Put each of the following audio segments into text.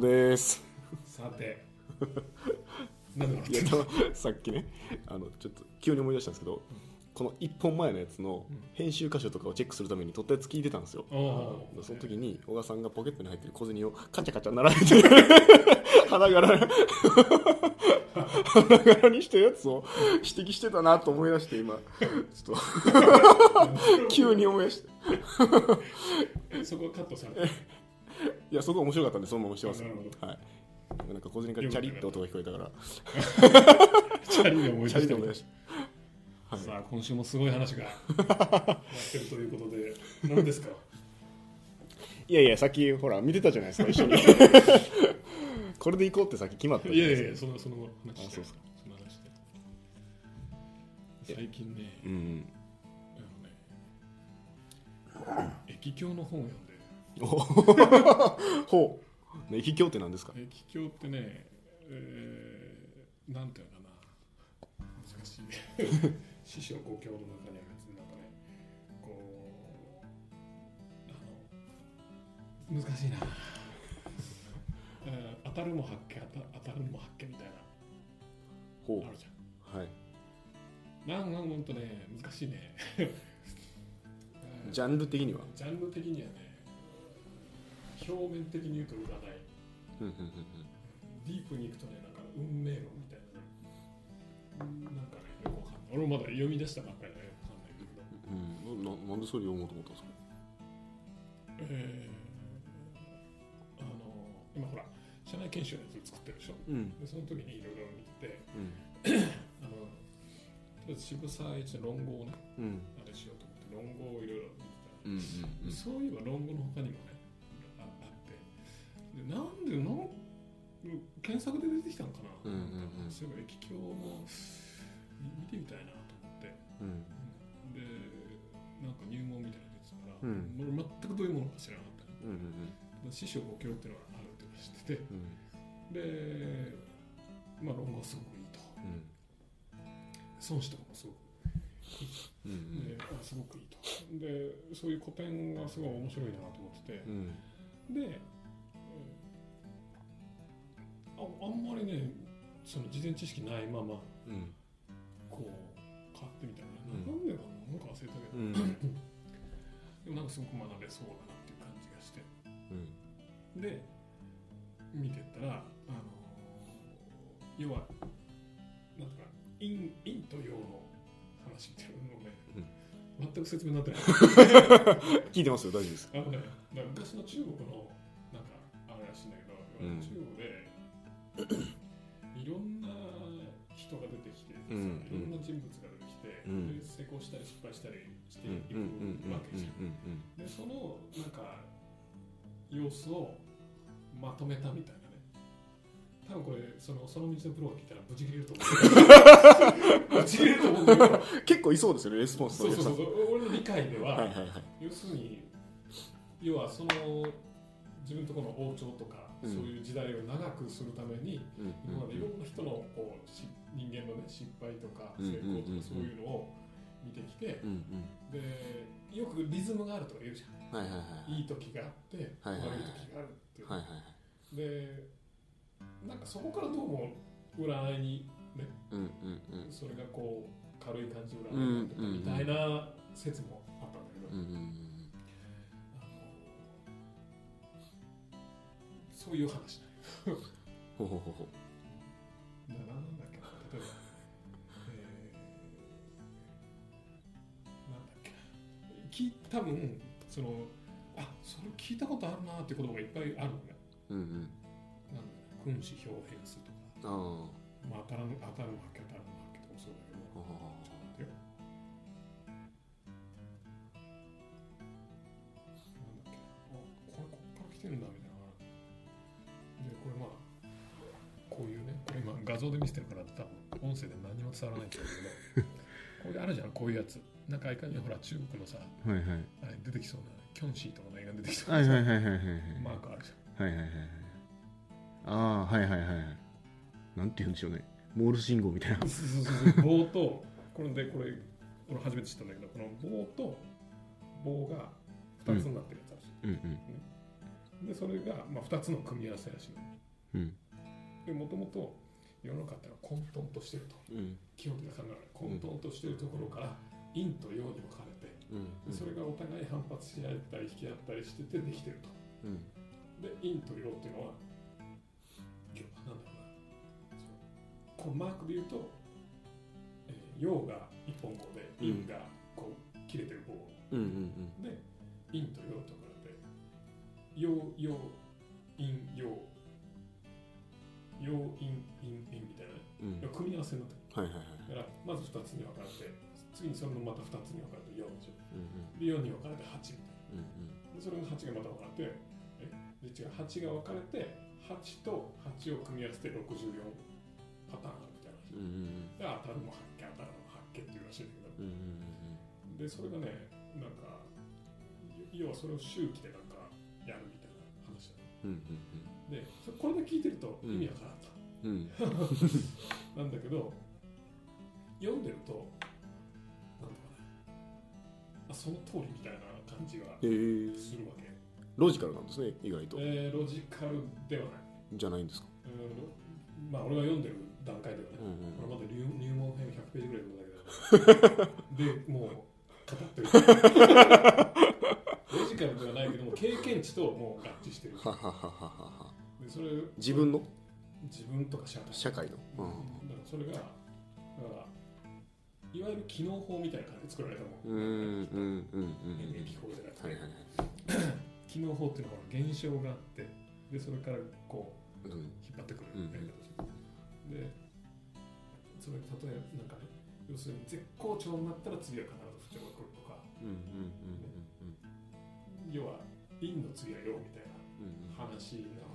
です。さて。いやさっきねあのちょっと急に思い出したんですけど、この1本前のやつの編集箇所とかをチェックするために撮ったやつ聞いてたんですよ、おーその時に小川さんがポケットに入ってる小銭をカチャカチャ並べて 花柄花柄にしたやつを指摘してたなと思い出して今。ちょっと 急に思い出して。えそこはカットされてるいやそこ面白かったんでそのまましてますはい。なんか小銭からチャリって音が聞こえたから。チャリで思いチ出してはい。さあ今週もすごい話が。待ってるということで。何ですか？いやいやさっきほら見てたじゃないですか一緒に。これで行こうってさっき決まったいじゃないですか。やいやそのその話あそうですか。その話で。最近ねうん。あのね駅境の本を読ん ほう。ね駅境って何ですか？駅境ってね、えー、なんていうのかな。難しい師匠五教の中にあるやつなんかねこうあの難しいな、えー当たるも発見当たるも発見みたいな。ほあるじゃうはい。んなんかほんとね難しいね。ジャンル的には？ジャンル的にはね表面的に言うと占いうんうんうんディープに行くとね、なんか運命論みたいなね。なんかね、よくわかんない。俺もまだ読み出したばっかりでよくわかんないんだけど。うんうんななんでそれ読もうと思ったんですか？えー、あの、今ほら、社内研修のやつ作ってるでしょ？うんで、その時にいろいろ見てて、うんあの、とりあえず渋沢栄一の論語をね、うんあれしようと思って、論語をいろいろ見てたら、うんうんそういえば論語の他にもね、なんで、なん検索で出てきたのかな、うんうんうん。そういえば駅境も見てみたいなと思って、うん。で、なんか入門みたいなの出てたから、うん。俺全くどういうものか知らなかったのうんうんただ師匠五教っていうのがあるっていうのを知ってて、うん。で、まあ論語はすごくいいと。うん。孫子とかもすごくうんうん。すごくいいと。でそういう古典がすごい面白いなと思ってて。うん。で、ああんまりねその事前知識ないままうん。こう買ってみたら、うん。なんでかななんか忘れたけど、うん。でもなんかすごく学べそうだなっていう感じがして。うん。で見てったらあの要はなんとか陰陰と陽の話っていうのをね、全く説明になってない。聞いてますよ大丈夫です。あのね、昔の中国のなんかあれらしいんだけど、うん。中いろんな人が出てきて、うん。いろんな人物が出てきて、うん。で成功したり失敗したりしていくわけじゃん。うん。でそのなんか様子をまとめたみたいなね。多分これそのその道のプロが聞いたらブチ切れると思う。ブチ切れると思うんだけど、結構いそうですよねレスポンスそうそうそう。うそう。俺の理解では。はいはいはい。要するに要はその自分のところの王朝とか、うんそういう時代を長くするためにうん。今までいろんな人のこうし人間のね失敗とかうん成功とかそういうのを見てきて、うんでよくリズムがあるとか言うじゃうん。はいはいはいんい。い時があって、はいはいはい。悪い時があるっていう、はいはいはい。でなんかそこからどうも占いにねうんうんうん。それがこう軽い感じで占いうんになってたみたいな説もあったんだけど、うんうんうんそういう話。だほうほうほうほう。ななんだっけな。例えば、えー、なんだっけ。なき多分そのあそれ聞いたことあるなっていうことがいっぱいあるのね。うんうん。なんだ君子表変数とか、ああまあ、当たらぬ当たるも発見像で見せてるから多分音声で何にも伝わらないんだけどこういうあるじゃんこういうやつ。なんかいかにほら中国のさはいはい。あれ出てきそうなキョンシーとかの映画に出てきそうはないさはいはいはいはい。マークあるじはいはいはいはい。ああはいはいはいはい。なんて言うんでしょうね。モールス信号みたいな。ゃんそうそうそうそう。棒とこれでこれ俺初めて知ったんだけどこの棒と棒が2つになってるやつあるし、うんうん。でそれが、まあ、2つの組み合わせらしいの。うん。でもともと世の中ってのは混沌としてると。うん。基本的な考え混沌としてるところから陰と陽に分かれてうん。でそれがお互い反発し合ったり引き合ったりしててできてると。うん。で陰と陽っていうのは陽なんだろうな。そうこのマークで言うと、えー陽が一本棒で陰がこう切れてる棒。うんうん。で陰と陽と比べて陽陽陰陽。陽陰組み合わせになってるはいはいはい。だからまず2つに分かれて次にそれのまた2つに分かれて4でしょ。うんうん。で4に分かれて8みたいうんなでそれの8がまた分かれてえ？で違う。8が分かれて8と8を組み合わせて64パターンあるみたいなうんうんで当たるも8件当たるも8件っていうらしいんだけど。うんうんでそれがねなんか要はそれを周期でなんかやるみたいな話だうんうんでそこれで聞いてると意味わからんと、うん。う んなんだけど読んでるとなんとかねあその通りみたいな感じがするわけ、ロジカルなんですね意外と。えーロジカルではない。じゃないんですか？うん。まあ俺が読んでる段階ではね、うんうんこれまだ入入門編100ページぐらいだけど でもう語ってる。ロジカルではないけども経験値ともう合致してる。でそれ自分の？自分とか社会社会の。だからそれがだからいわゆる機能法みたいな感じで作られたもうんうんうんうんうん。演劇法じゃなくて、はいはいはい。機能法っていうのは現象があってでそれからこううん引っ張ってくる。うん。やり方でそれ例えばなんかね要するに絶好調になったら次は必ず不調が来るとか。うんうんうん要は陰の次は陽みたいなうんうん。話な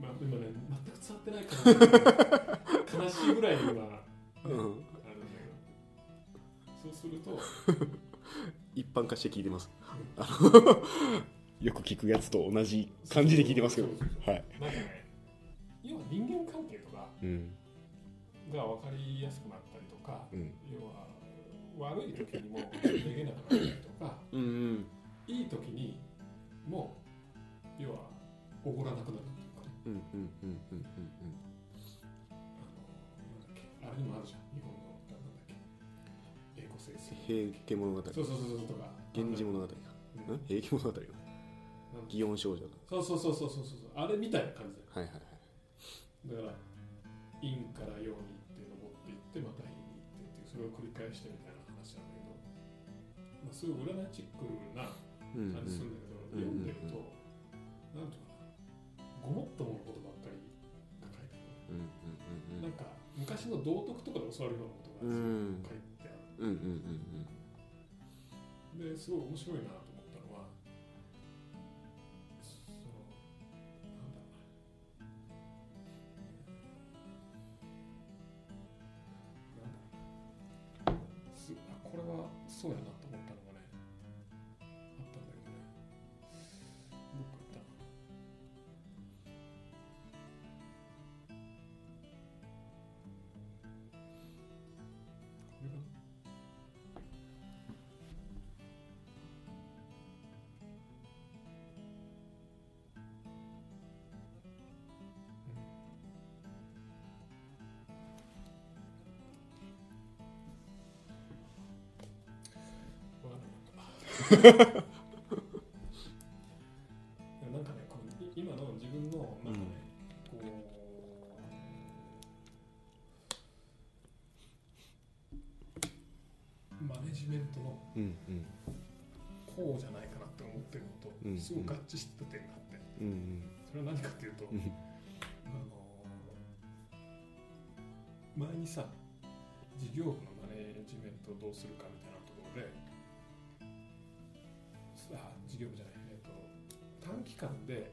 まあ今ね全く伝わってないから、悲しいぐらい今、ね、うん。うんあるんだけどそうすると一般化して聞いてます。あのよく聞くやつと同じ感じで聞いてますけど。はい。なんかね要は人間関係とかうん。が分かりやすくなったりとかうん。要は悪い時にもめげなくなったりとかうんうん。いい時にも要はおごらなくなるうかねうんうんうんうんうん。あのあれにもあるじゃん。日本のなんだっけ。英語先生平家物語そうそうそうそうとか源氏物語かうん平家物語か祇園少女だそうそうそうそうそうそうあれみたいな感じだよはいはいはいだから陰から陽に行って登っていってまた陰に行ってっていうそれを繰り返してみたいな話なんだけど、まあ、すごい占いチックな感じするんだけど、うん読んでると、なんていうかの道徳とかで教わるようなことがうん。書いてある、うんうんうんうん。ですごい面白いななんかねこの今の自分のなんかね、こうマネジメントのこうじゃないかなって思ってるのうんとすごく合致してた点があってうんそれは何かっていうと、あの前にさ事業部のマネジメントをどうするかみたいな間で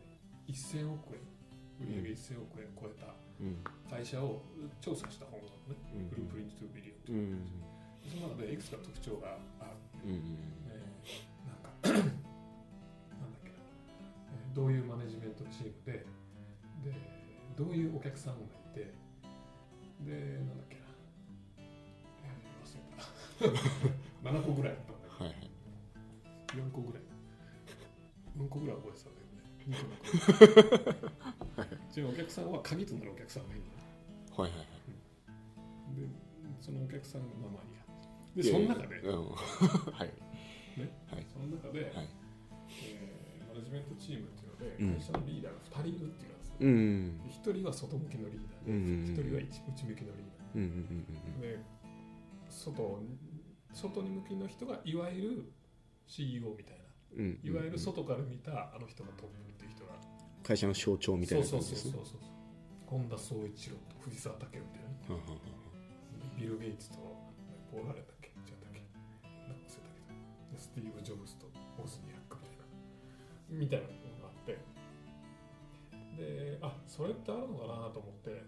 1000億円売上1000億円超えたうん。会社を調査した本なのね、うん。ブループリント2ビリオンとういう、ん。その中でいくつか特徴がある、うんえーなんか なんだっけな、えーどういうマネジメントチームででどういうお客さんがいてでなんだっけな、えー忘れた。7個ぐらいあったんだはいはい。けど4個ぐらい。4個ぐらい覚えてたんだけどね見てなくてお客さん。は鍵となるお客さん。がいるのはいはいはいでそのお客さん。がまあまあいいやでその中で、うん。はいねはいその中で、はいえーマネジメントチームっていうので、会社のリーダーが2人いるっていうのですうん。1人は外向きのリーダーうん。うん。で、1人は内向きのリーダうん。うん。ーで外外に向きの人がいわゆる CEO みたいないわゆる外から見たあの人がトップっていう人が、会社の象徴みたいなそう感じですね。そうそうそうそう本田宗一郎と藤沢武雄みたいなね。ははビル・ゲイツとポール・アレンだっけ？違ったっけなんか忘れたけどでスティーブ・ジョブズとオズニアックみたいなみたいなのがあって。であそれってあるのかなと思って。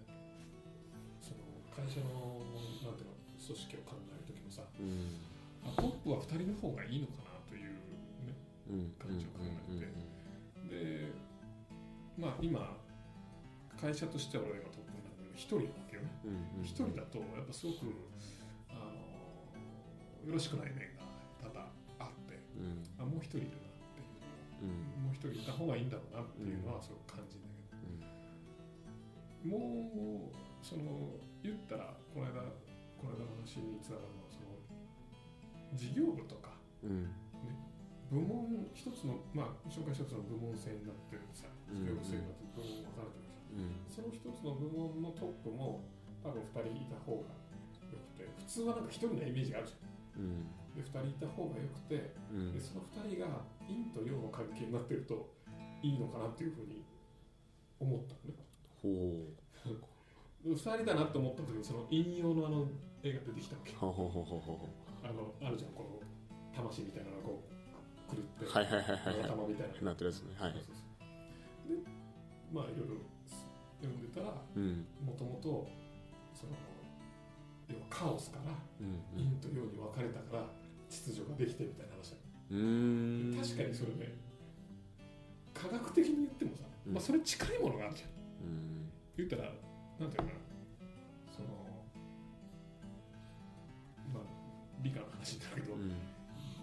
その会社のなんていうの組織を考える時もさ。うん。ップは2人の方がいいのかなというね。うん。感情を考えて。でまあ今会社としては俺がトップになる。の1人なわけよね。う人だとやっぱすごくあのよろしくない面が多々あってうん。あもう一人いるなっていううんもう一人いた方がいいんだろうなっていうのはすごく感じるんだけど、もうその言ったらこの間この間の話につながるのはその事業部とかうん部門一つのまあ紹介一つの部門制になってるさうん事業部制部門分かれてるじゃんうん。その一つの部門のトップも多分2人いた方がよくて普通はなんか1人のイメージがあるじゃん。うん。で2人いた方がよくてうん。でその2人が陰と陽の関係になってるといいのかなっていうふうに思ったのね。ほ2 人だなって思った時にその陰陽のあの絵が出てきたわけ。あのあるじゃんこの魂みたいなのがこう狂ってうはいはいはいはい。は頭みたいな。いなってるやつね。はい。そうそうそう。でまあいろいろ読んでたらうん。もともとその要はカオスからうん陰と陽に分かれたから秩序ができてみたいな話うん。確かにそれね科学的に言ってもさ、うん。まあ、それ近いものがあるじゃん。うん。言ったらなんていうのかな。そのまあ理科の話だけど、うん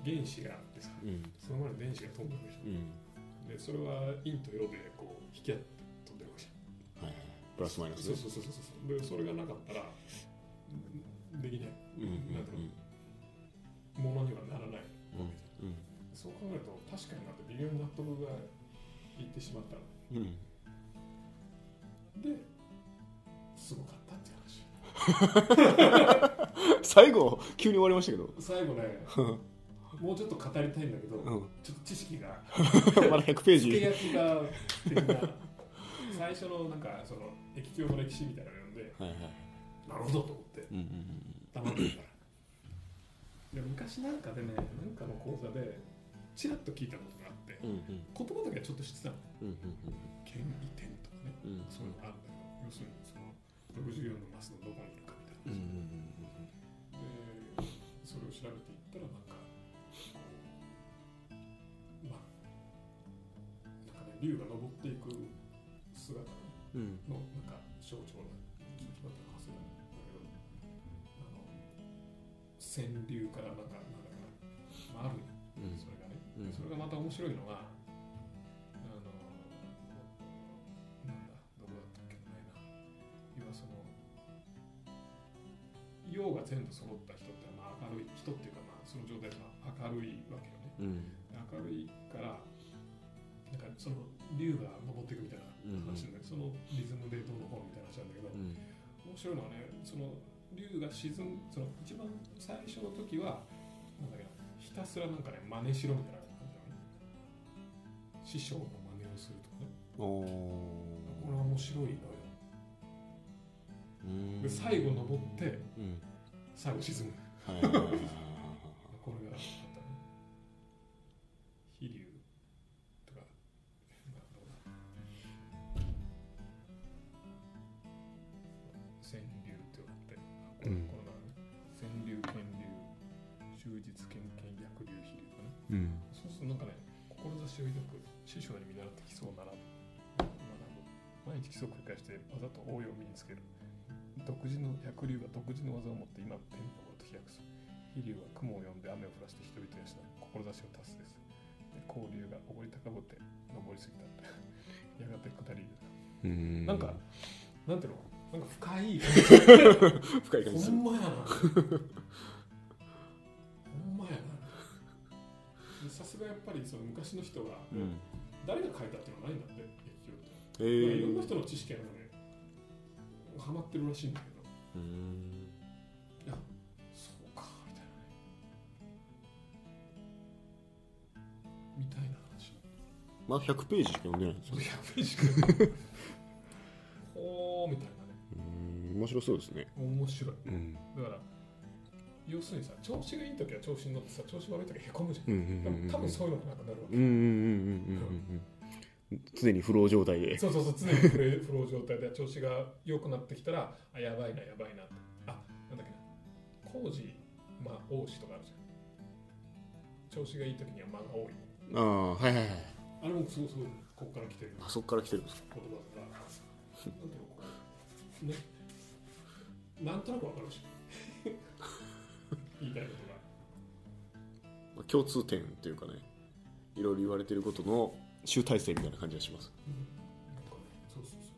原子があってさうん。その前に電子が飛んでるわけじゃん。うん。でそれは陰と陽でこう引き合って飛んでるわけじゃん。はいはい。プラスマイナスね。そうそうそうそうそう。でそれがなかったらうんできない。うんうんなん。ていうのものにはならないわけじゃん。そう考えると確かになって微妙に納得がいってしまったの。うん。ですごかったっていう話。最後急に終わりましたけど。最後ね もうちょっと語りたいんだけど、うん。ちょっと知識が まだ100ペー付けジ。焼きが的な最初のなんかその液境の歴史みたいなのではいはいなるほどと思ってうんうん黙ってたらで昔なんかでねなんかの講座でちらっと聞いたことがあってうんうん。言葉だけはちょっと知ってたの。うんうん権威点とかねうんうん。そういうのがあるんだけど要するにその64のマスのどこにいるかみたいな。うんうんで竜が登っていく姿うん。のなんか象徴なちょっと待って忘れたんだけどあの川柳からなんかなんだかな、まあ、あるうんそれがね、うん。それがまた面白いのがあのなんだどこだったっけないな要はその陽が全部揃った人ってまあ明るい人っていうかまあその状態が明るいわけよね。うん。明るいからかその竜が登っていくみたいな話なんだけど、そのリズムでどうのこうのみたいな話なんだけど、うん。面白いのはねその竜が沈むその一番最初の時はなんだっけなひたすらなんかね真似しろみたいな感じなのね。師匠の真似をするとかね。おこれは面白いのよ。で最後登ってうん。最後沈む。はい志を抱く師匠に見習って基礎を習う毎日基礎を繰り返して技と応用を身につける独自の百竜が独自の技を持って今天のと飛躍する飛竜は雲を呼ん。で雨を降らして人々を養う志を達すで交流が登り高ぶって登りすぎたやがて下りうんなんかなんていうの？なんか深い。深い感じほんまやなさすがやっぱりその昔の人がうん。誰が書いたっていうのはないんだって劇場って。えまあいろんなー人の知識がねハマってるらしいんだけど。うん。いやそうかみたいなね。みたいな話まだ100ページしか読んでないんですよ。それやべえしかほーみたいなね。うん面白そうですね。面白い。うん。だから要するにさ調子がいい時は調子に乗ってさ調子悪い時はへこむじゃん。うん多分そういうのがなんかなるわけ。うんうん常にフロー状態で。そうそうそう常にフレフロー状態で調子が良くなってきたらあやばいなやばいなって。あなんだっけな。工事まあ王子とかあるじゃん。調子がいい時には間が多い。ああはいはいはい。あれもすごいすごいここから来てる。あそこから来てるんですか？言葉だからなんていうのこうね。なんとなくわかるでしょ言いたいことが。まあ共通点っていうかねいろいろ言われてることの集大成みたいな感じがします。うん。なんかねそうそうそ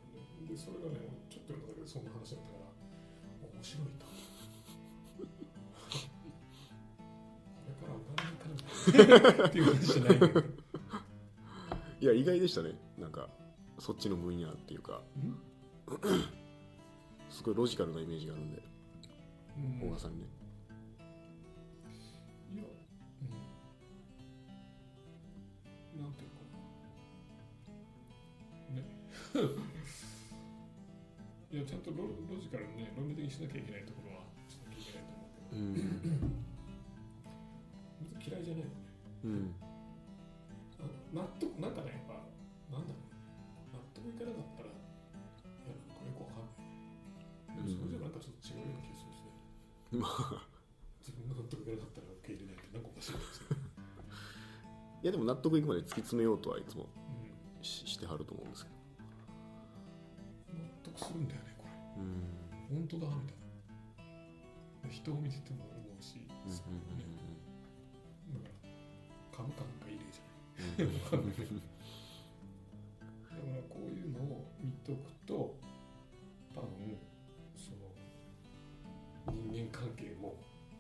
う。でそれがねちょっと読んだだけでそんな話だったから面白いと。これから歌わないかなっていう話じゃない。んだけどいや意外でしたね。なんかそっちの分野っていうか。すごいロジカルなイメージがあるんでうん。大賀さんにねいや、ちゃんとロロジカルにね、論理的にしなきゃいけないところは、しなきゃいけないと思ううん別に嫌いじゃないよね。うんあ納得、なんかね、やっぱ、なんだろう、納得いかなかったら、いや、なんかよくわかんない。でも、それじゃなんかちょっと違うような気がするしね。まあ自分が納得いかなかったら受け入れないって、なんかおかしいですよ。いやでも納得いくまで突き詰めようとはいつもうん。ししてはると思うんですけどするんだよね、これ。うん。本当だみたいな。人を見てても思うし、だから株価なんかいい例じゃない。だからこういうのを見とくと多分その人間関係も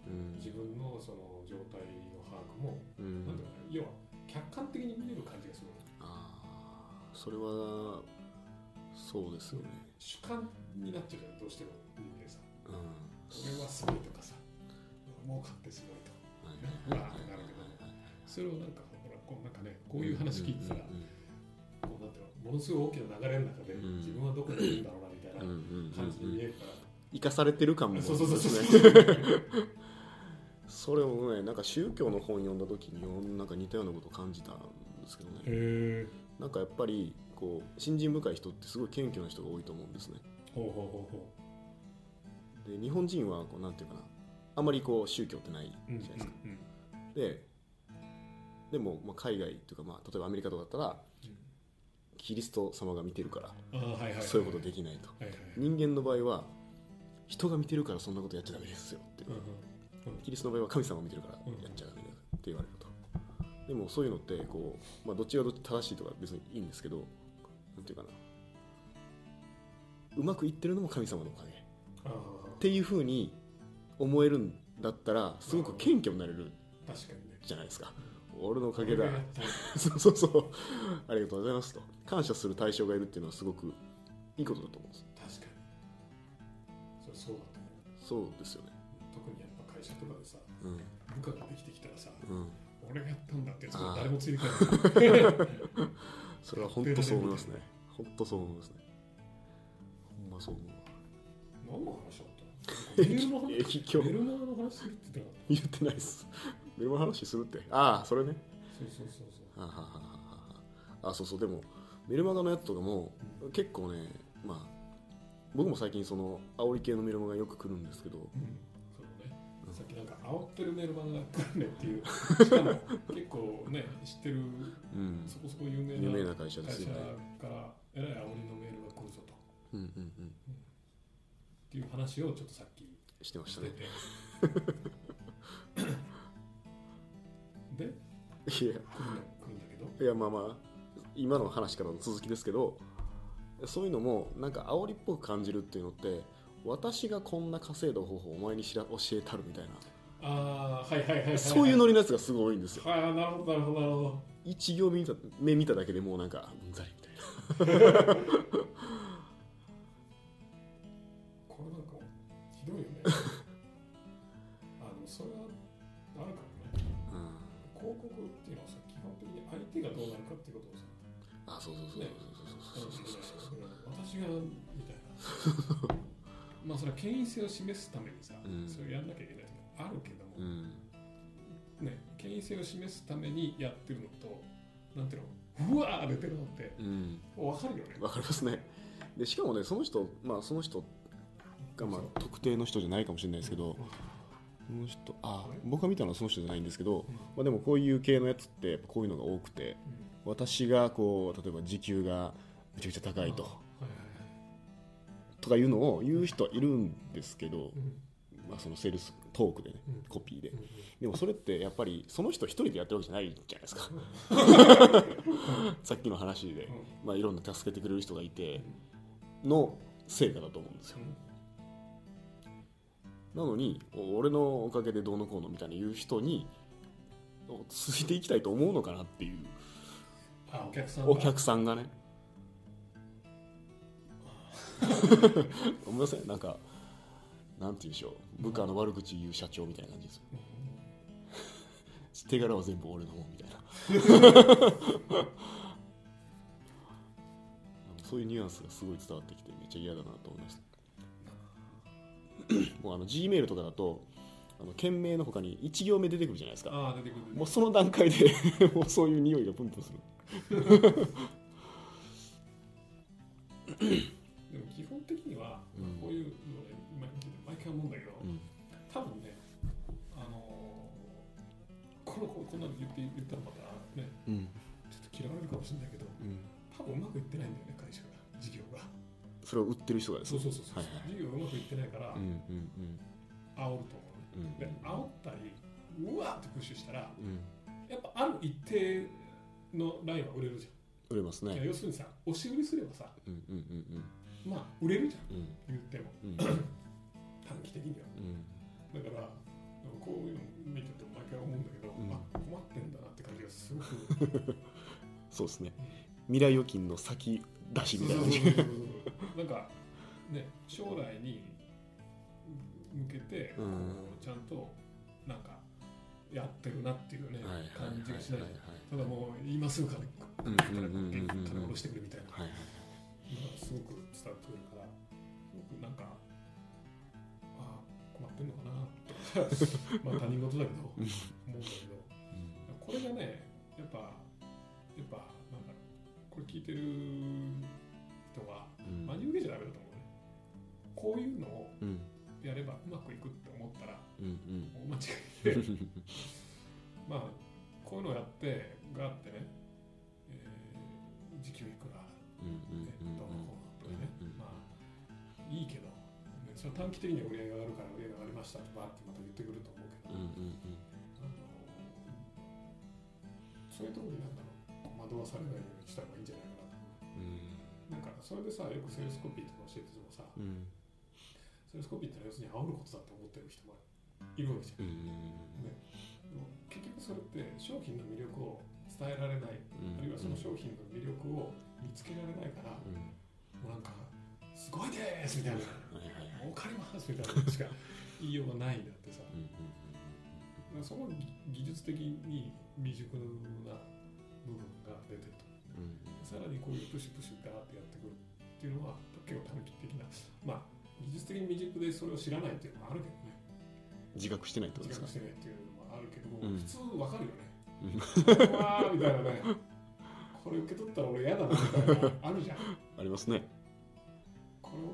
うん。自分のその状態の把握も、うん。なんだろうな要は客観的に見れる感じがするああそれはそうですよね主観になっちゃうじゃんどうしても人間さうん。俺はすごいとかさ。儲かってすごいと。わーってなるけど。それをなんかほらこうなんかねこういう話聞いてたら、うんこうなん。ていうのものすごい大きな流れの中で、うん。自分はどこにいるんだろうなみたいな感じに見えるから、生かされてる感もそうそうそうそうそれもねなんか宗教の本読んだ時になんか似たようなことを感じたんですけどねなんかやっぱりこう信心深い人ってすごい謙虚な人が多いと思うんですね。ほうほうほうほで日本人はこうなんていうかな。あんまりこう宗教ってないじううんゃないですか、うんででも、まあ、海外というか、まあ、例えばアメリカとかだったらキリスト様が見てるからうんああはいはいはい。そういうことできないと。はいはいはい。人間の場合は人が見てるからそんなことやっちゃダメですよっていう。うんうん。キリストの場合は神様が見てるからやっちゃダメだって言われると。でもそういうのってこう、まあ、どっちがどっち正しいとか別にいいんですけどなんていうかな。うまくいってるのも神様のおかげ。っていうふうに思えるんだったらすごく謙虚になれる確かにね。じゃないですか。俺のおかげだ。そうそうそう。ありがとうございますと。感謝する対象がいるっていうのはすごくいいことだと思うんです。確かに。それそうだと思う。そうですよね。特にやっぱ会社とかでさうん。部下ができてきたらさうん俺がやったんだってやつ誰もついてこない。それは本当そう思いますね。本当そう思いますね。ほんまそう思うわ。何の話だったの？メールマガの話？するって言ってなかっ言ってないです。メルマガの話するって。ああそれね。たそうそうそうそう。はははははあ。そうそう。でもメルマガのやつとかも結構ねまあ僕も最近その煽り系のメルマガよく来るんですけどうん煽ってるメルマガが来るねっていう。しかも結構ね知ってるうん。そこそこ有名な有名な会社ですよね。からえらい煽りのメールが来るぞと。うんうんうん。っていう話をちょっとさっきしてまししたてねてでいや。来るねいやまあまあ今の話からの続きですけどそういうのもなんか煽りっぽく感じるっていうのって私がこんな稼いだ方法をお前に知ら教えたるみたいなああはいはいはいはい、はい、そういうノリのやつがすごい多いんですよ。はいなるほどなるほどなるほど。一行目見た目見ただけでもうなんかうんざりみたいな。これなんかひどいよね。あのそれはあるかもね。広告っていうのはさ基本的に相手がどうなるかっていうことをさ。あそうそうそうねそうそうそうそうそう私がみたいなまあそれは権威性を示すためにさ、うんそれをやんなきゃいけない時あるけども、うん。ね権威性を示すためにやってるのとなんていうのうわー出てるのってうん。分かるよね。わかりますね。でしかもねその人まあその人がまあ特定の人じゃないかもしれないですけどその人あ僕が見たのはその人じゃないんですけど、まあ、でもこういう系のやつってこういうのが多くて私がこう例えば時給がめちゃくちゃ高いとはいはいはい。とかいうのを言う人はいるんですけど、うん。まあ、そのセールストークでねうん。コピーで。うんでもそれってやっぱりその人一人でやってるわけじゃないじゃないですか。さっきの話で、まあ、いろんな助けてくれる人がいての成果だと思うんですよ。なのにお俺のおかげでどうのこうのみたいな言う人におついていきたいと思うのかなっていう。あお客さんが。お客さんがね。思いませんなんかなんて言うんでしょう。部下の悪口言う社長みたいな感じですよ。手柄は全部俺のもんみたいな。そういうニュアンスがすごい伝わってきてめっちゃ嫌だなと思いますもうあの G メールとかだとあの件名の他に1行目出てくるじゃないですか。ああ出てくる。もうその段階で もうそういう匂いがプンプンする毎回思うんだけど、うん。多分ねあのーこのここんなの言って言ったらまたねうん。ちょっと嫌われるかもしれないけどうん。多分うまくいってないんだよね会社が事業が。それを売ってる人がですそうそうそうそう、はいはい。事業がうまくいってないから、うんうん煽ると思ううんうん。ねで煽ったりうわーってプッシュしたらうん。やっぱある一定のラインは売れるじ売れますね。要するにさ押し売りすればさうんうんうんまあ売れるじゃんうん。うん。言っても。うん短期的には。うん。だからこういうの見てても毎回思うんだけど、うん。あ困ってんだなって感じがすごく。そうですね。未来預金の先出しみたいななんかね将来に向けて、うん。こうちゃんとなんかやってるなっていうね、感じがしない。はいただもう今すぐ金うん金下ろしてくれみたいな。のがすごく伝わってくるからってんのかなと。かまあ 他人事だけど。思うんだけど。これがねやっぱやっぱなんだろう。これ聞いてる人はうん。真に受けちゃダメだと思うね。こういうのをうん。やればうまくいくって思ったらうんうん。大間違いで。まあこういうのをやってがあってね、それは短期的には売り上げが上がるから売り上げが上がりましたってバーってまた言ってくると思うけど、うんうんあのそういうところになんだろう惑わされないようにした方がいいんじゃないかなと。うん。なんかそれでさよくセールスコピーとか教えててもさうんセールスコピーってのは要するに煽ることだって思ってる人もいるわけじゃん。うんでも結局それって商品の魅力を伝えられない、あるいはその商品の魅力を見つけられないから、うん。もうなんか「すごいです!」みたいな。はいはいはい「儲かります!」みたいなしか言いようがないんだってさ。その技術的に未熟な部分が出てると。うんさらにこういうプシュプシュガーってやってくるっていうのは結構短期的なまあ技術的に未熟でそれを知らないっていうのもあるけどね。自覚してないってこと自ですか？覚してないっていうのもあるけども、うん。普通わかるよね。わーみたいなね。これ受け取ったら俺嫌だなみたいなあるじゃん。ありますね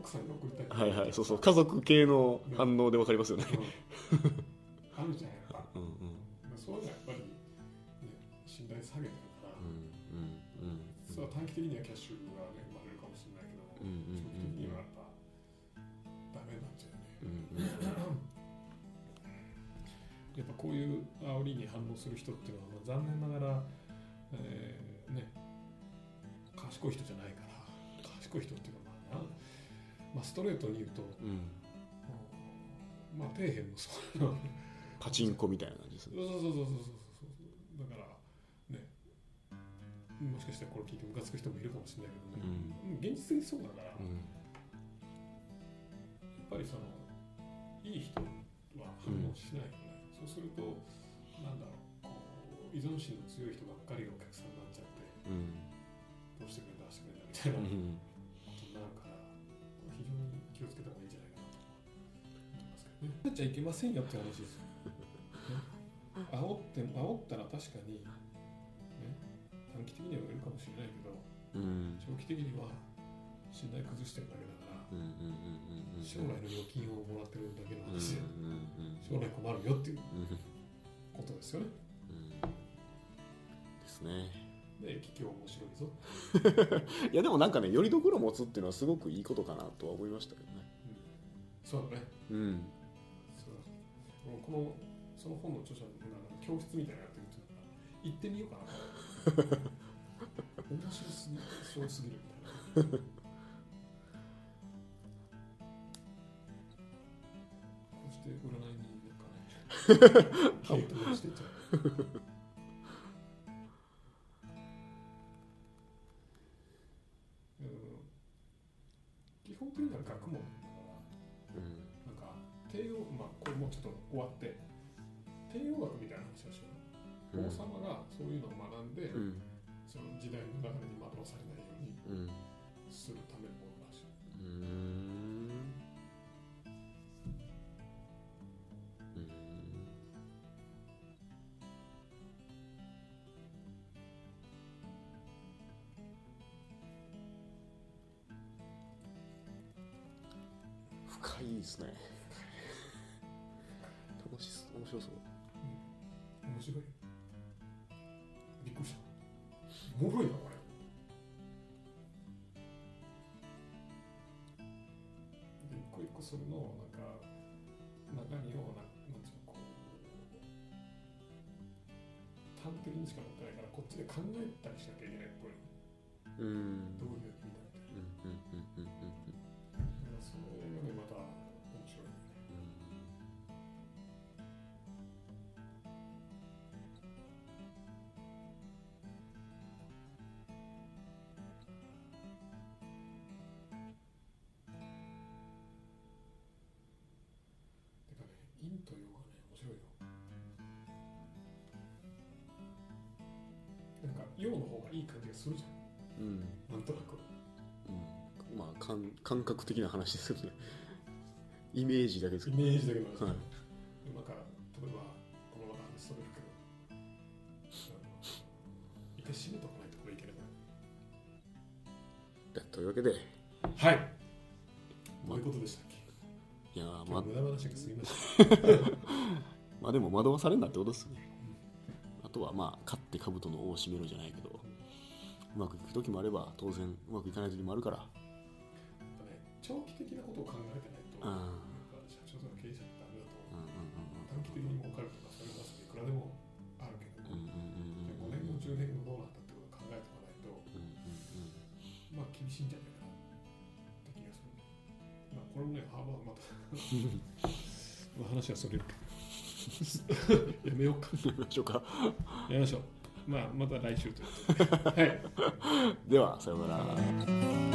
奥さんに送りたい。はいはいそうそう家族系の反応でわかりますよね。うん。あるじゃんやっぱうんうん。そういうのはやっぱり、ね、信頼下げてるから、うんうんうんそれは短期的にはキャッシュが、ね、生まれるかもしれないけども、うんうん。長期的にはやっぱダメなんじゃよね、うんうんやっぱこういう煽りに反応する人っていうのは、まあ、残念ながら、えーね賢い人じゃないから賢い人っていうまあ、ストレートに言うと、うん。まあ底辺のそういうのパチンコみたいな感じですね。そうそうそうそうそうそう。だからねもしかしたらこれ聞いてムカつく人もいるかもしれないけどね、現実的にそうだから、やうん。っぱりそのいい人は反応しないよね、そうするとなんだろうこう依存心の強い人ばっかりがお客さんになっちゃってうん。どうしてくれんだああしてくれんだみたいな気をつけた方がいいんじゃないかなと思いますけどね。なっちゃいけません？よって話です。よ、ね、煽って煽ったら確かに、ね、短期的には売れるかもしれないけどうん。長期的には信頼崩してるだけだから将来の預金をもらってるだけのうん話でうん将来困るよっていううんことですよね。うん。ですねで企業面白いぞ いやでもなんかねよりどころ持つっていうのはすごくいいことかなとは思いましたけどね。そうだね。うん。そうだ。このその本の著者の教室みたいなのやってる行ってみようかな。面白すぎそうすぎるみたいな。こうして占いになんかね。ハートしてっちゃう深いですね。楽しそう面白そう。面白い。びっくりした。おもろいなこれ。で一個一個それのなんか中身をななんつうのこう端的にしか載ってないからこっちで考えたりしなきゃいけないこれうん。どういうみたいななんか陽の方がいい感じがするじゃうん。んなんとなく。うん。まあ感感覚的な話ですよね。イメージだけですけど。イメージだけどはい。今から例えばこのまま話それるけど。一回締めとかないとこれいけない。でというわけで。はい。どういうことでしたっけ？いやーま今日無駄話がすみません まあでも惑わされんなってことですね。あとはまあ勝って兜の尾を締めろじゃないけどうまくいく時もあれば当然うまくいかない時もあるから。長期的なことを考えてないとうんやっぱ社長とか経営者ってダメだとう。んうん短期的に儲かるとかそういうのはいくらでもあるけど、うんうんうんうん5年後10年後どうなんだってことを考えておかないとうんうんまあ厳しいんじゃないかなって気がする。まあこれもねハーバーまた まあ話はそれるけど やめようか。やめましょう。かやりましょうまあまた来週ということで。はい。ではさようなら